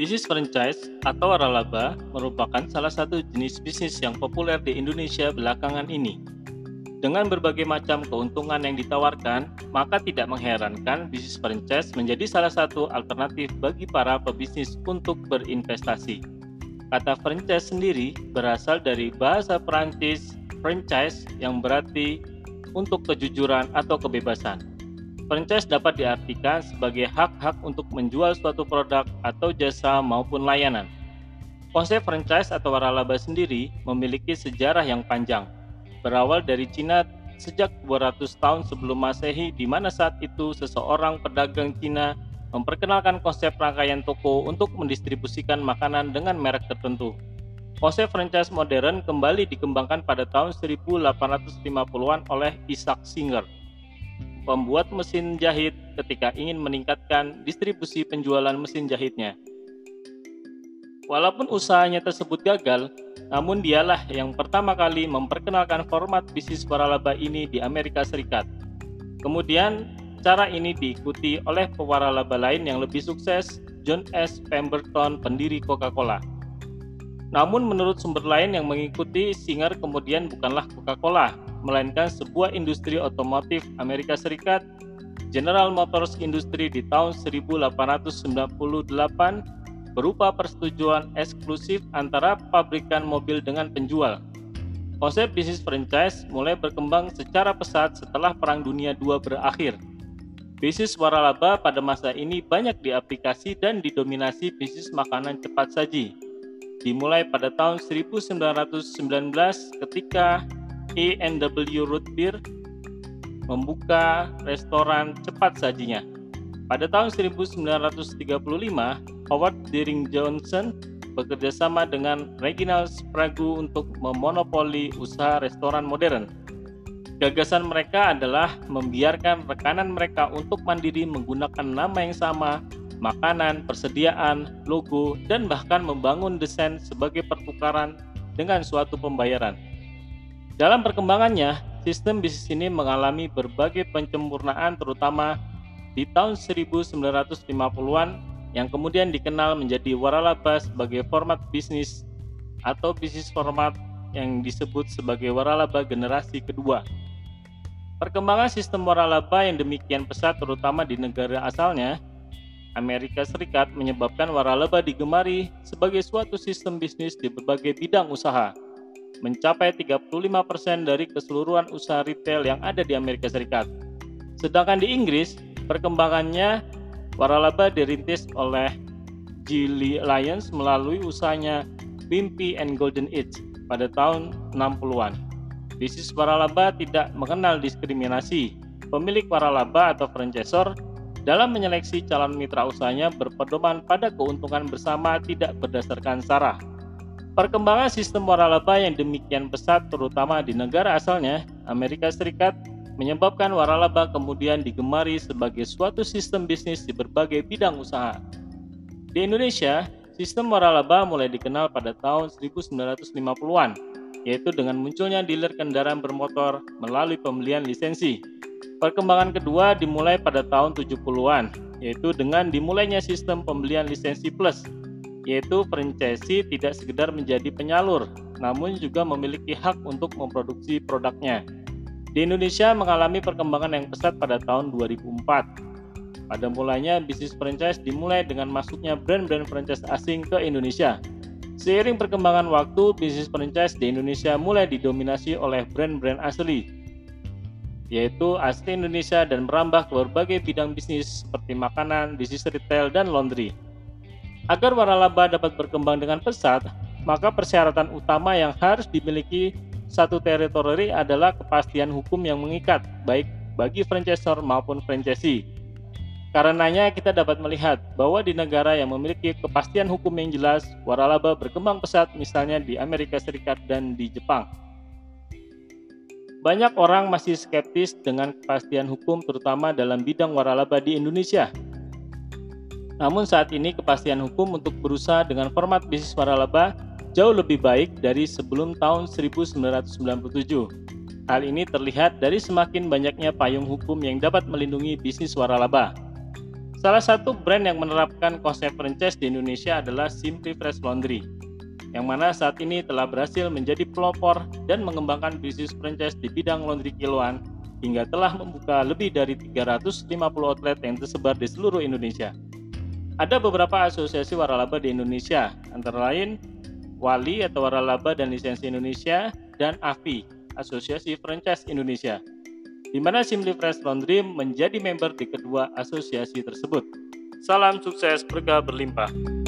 Bisnis franchise atau waralaba merupakan salah satu jenis bisnis yang populer di Indonesia belakangan ini. Dengan berbagai macam keuntungan yang ditawarkan, maka tidak mengherankan bisnis franchise menjadi salah satu alternatif bagi para pebisnis untuk berinvestasi. Kata franchise sendiri berasal dari bahasa Perancis franchise yang berarti untuk kejujuran atau kebebasan. Franchise dapat diartikan sebagai hak-hak untuk menjual suatu produk atau jasa maupun layanan. Konsep franchise atau waralaba sendiri memiliki sejarah yang panjang, berawal dari Cina sejak 200 tahun sebelum Masehi di mana saat itu seseorang pedagang Cina memperkenalkan konsep rangkaian toko untuk mendistribusikan makanan dengan merek tertentu. Konsep franchise modern kembali dikembangkan pada tahun 1850-an oleh Isaac Singer pembuat mesin jahit ketika ingin meningkatkan distribusi penjualan mesin jahitnya. Walaupun usahanya tersebut gagal, namun dialah yang pertama kali memperkenalkan format bisnis waralaba ini di Amerika Serikat. Kemudian, cara ini diikuti oleh pewaralaba lain yang lebih sukses, John S. Pemberton, pendiri Coca-Cola. Namun menurut sumber lain yang mengikuti, Singer kemudian bukanlah Coca-Cola, melainkan sebuah industri otomotif Amerika Serikat, General Motors Industry di tahun 1898 berupa persetujuan eksklusif antara pabrikan mobil dengan penjual. Konsep bisnis franchise mulai berkembang secara pesat setelah Perang Dunia II berakhir. Bisnis waralaba pada masa ini banyak diaplikasi dan didominasi bisnis makanan cepat saji. Dimulai pada tahun 1919 ketika A&W Root Beer membuka restoran cepat sajinya. Pada tahun 1935, Howard Deering Johnson bekerjasama dengan Reginald Sprague untuk memonopoli usaha restoran modern. Gagasan mereka adalah membiarkan rekanan mereka untuk mandiri menggunakan nama yang sama, makanan, persediaan, logo, dan bahkan membangun desain sebagai pertukaran dengan suatu pembayaran. Dalam perkembangannya, sistem bisnis ini mengalami berbagai pencempurnaan terutama di tahun 1950-an yang kemudian dikenal menjadi waralaba sebagai format bisnis atau bisnis format yang disebut sebagai waralaba generasi kedua. Perkembangan sistem waralaba yang demikian pesat terutama di negara asalnya, Amerika Serikat menyebabkan waralaba digemari sebagai suatu sistem bisnis di berbagai bidang usaha mencapai 35% dari keseluruhan usaha retail yang ada di Amerika Serikat. Sedangkan di Inggris, perkembangannya waralaba dirintis oleh Gilly Lyons melalui usahanya Wimpy and Golden Age pada tahun 60-an. Bisnis waralaba tidak mengenal diskriminasi. Pemilik waralaba atau franchisor dalam menyeleksi calon mitra usahanya berpedoman pada keuntungan bersama tidak berdasarkan sarah. Perkembangan sistem waralaba yang demikian pesat terutama di negara asalnya, Amerika Serikat, menyebabkan waralaba kemudian digemari sebagai suatu sistem bisnis di berbagai bidang usaha. Di Indonesia, sistem waralaba mulai dikenal pada tahun 1950-an, yaitu dengan munculnya dealer kendaraan bermotor melalui pembelian lisensi. Perkembangan kedua dimulai pada tahun 70-an, yaitu dengan dimulainya sistem pembelian lisensi plus yaitu franchisee tidak sekedar menjadi penyalur, namun juga memiliki hak untuk memproduksi produknya. Di Indonesia mengalami perkembangan yang pesat pada tahun 2004. Pada mulanya, bisnis franchise dimulai dengan masuknya brand-brand franchise asing ke Indonesia. Seiring perkembangan waktu, bisnis franchise di Indonesia mulai didominasi oleh brand-brand asli, yaitu asli Indonesia dan merambah ke berbagai bidang bisnis seperti makanan, bisnis retail, dan laundry. Agar waralaba dapat berkembang dengan pesat, maka persyaratan utama yang harus dimiliki satu teritori adalah kepastian hukum yang mengikat, baik bagi franchisor maupun franchisee. Karenanya kita dapat melihat bahwa di negara yang memiliki kepastian hukum yang jelas, waralaba berkembang pesat misalnya di Amerika Serikat dan di Jepang. Banyak orang masih skeptis dengan kepastian hukum terutama dalam bidang waralaba di Indonesia. Namun saat ini kepastian hukum untuk berusaha dengan format bisnis waralaba jauh lebih baik dari sebelum tahun 1997. Hal ini terlihat dari semakin banyaknya payung hukum yang dapat melindungi bisnis waralaba. Salah satu brand yang menerapkan konsep franchise di Indonesia adalah Simply Fresh Laundry, yang mana saat ini telah berhasil menjadi pelopor dan mengembangkan bisnis franchise di bidang laundry kiloan hingga telah membuka lebih dari 350 outlet yang tersebar di seluruh Indonesia. Ada beberapa asosiasi waralaba di Indonesia, antara lain Wali atau Waralaba dan Lisensi Indonesia dan AFI, Asosiasi Franchise Indonesia di mana Simply Fresh Laundry menjadi member di kedua asosiasi tersebut. Salam sukses berkah berlimpah.